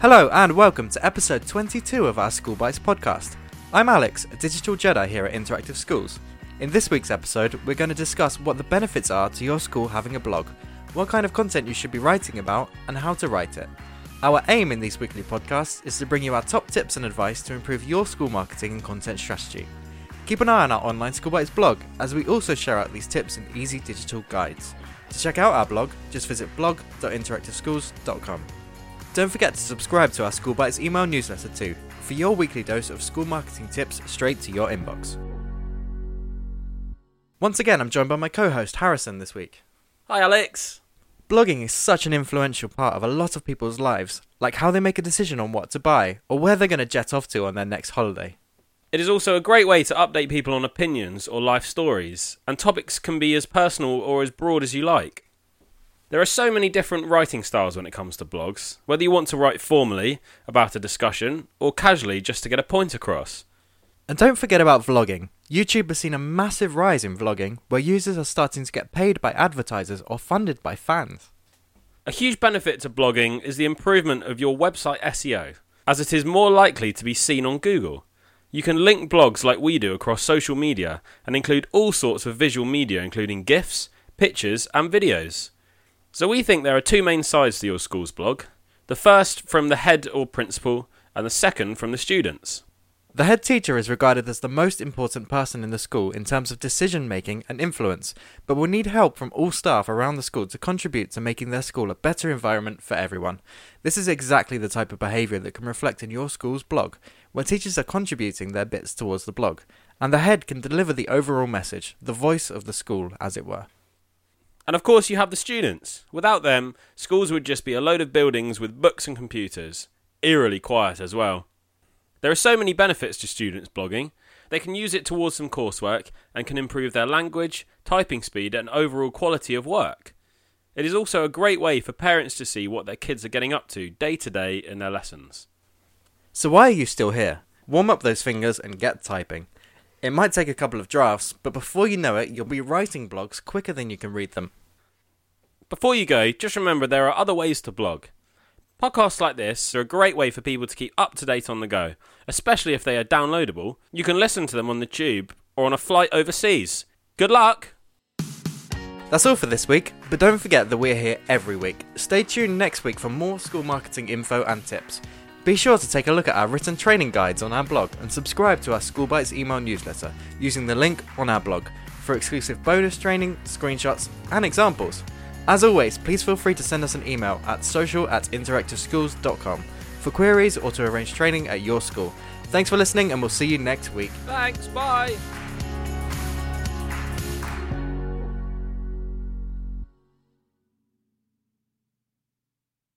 Hello and welcome to episode 22 of our School Bites podcast. I'm Alex, a digital Jedi here at Interactive Schools. In this week's episode, we're going to discuss what the benefits are to your school having a blog, what kind of content you should be writing about, and how to write it. Our aim in these weekly podcasts is to bring you our top tips and advice to improve your school marketing and content strategy. Keep an eye on our online School Bites blog, as we also share out these tips in easy digital guides. To check out our blog, just visit blog.interactiveschools.com. Don't forget to subscribe to our School Bites email newsletter too, for your weekly dose of school marketing tips straight to your inbox. Once again, I'm joined by my co host Harrison this week. Hi, Alex. Blogging is such an influential part of a lot of people's lives, like how they make a decision on what to buy or where they're going to jet off to on their next holiday. It is also a great way to update people on opinions or life stories, and topics can be as personal or as broad as you like. There are so many different writing styles when it comes to blogs, whether you want to write formally about a discussion or casually just to get a point across. And don't forget about vlogging. YouTube has seen a massive rise in vlogging, where users are starting to get paid by advertisers or funded by fans. A huge benefit to blogging is the improvement of your website SEO, as it is more likely to be seen on Google. You can link blogs like we do across social media and include all sorts of visual media, including GIFs, pictures, and videos. So we think there are two main sides to your school's blog the first from the head or principal, and the second from the students. The head teacher is regarded as the most important person in the school in terms of decision making and influence, but will need help from all staff around the school to contribute to making their school a better environment for everyone. This is exactly the type of behaviour that can reflect in your school's blog, where teachers are contributing their bits towards the blog, and the head can deliver the overall message, the voice of the school, as it were. And of course, you have the students. Without them, schools would just be a load of buildings with books and computers. Eerily quiet as well. There are so many benefits to students blogging. They can use it towards some coursework and can improve their language, typing speed, and overall quality of work. It is also a great way for parents to see what their kids are getting up to day to day in their lessons. So, why are you still here? Warm up those fingers and get typing. It might take a couple of drafts, but before you know it, you'll be writing blogs quicker than you can read them. Before you go, just remember there are other ways to blog. Podcasts like this are a great way for people to keep up to date on the go, especially if they are downloadable. You can listen to them on the tube or on a flight overseas. Good luck! That's all for this week, but don't forget that we're here every week. Stay tuned next week for more school marketing info and tips. Be sure to take a look at our written training guides on our blog and subscribe to our School Bites email newsletter using the link on our blog for exclusive bonus training, screenshots, and examples. As always, please feel free to send us an email at social at interactiveschools.com for queries or to arrange training at your school. Thanks for listening, and we'll see you next week. Thanks, bye!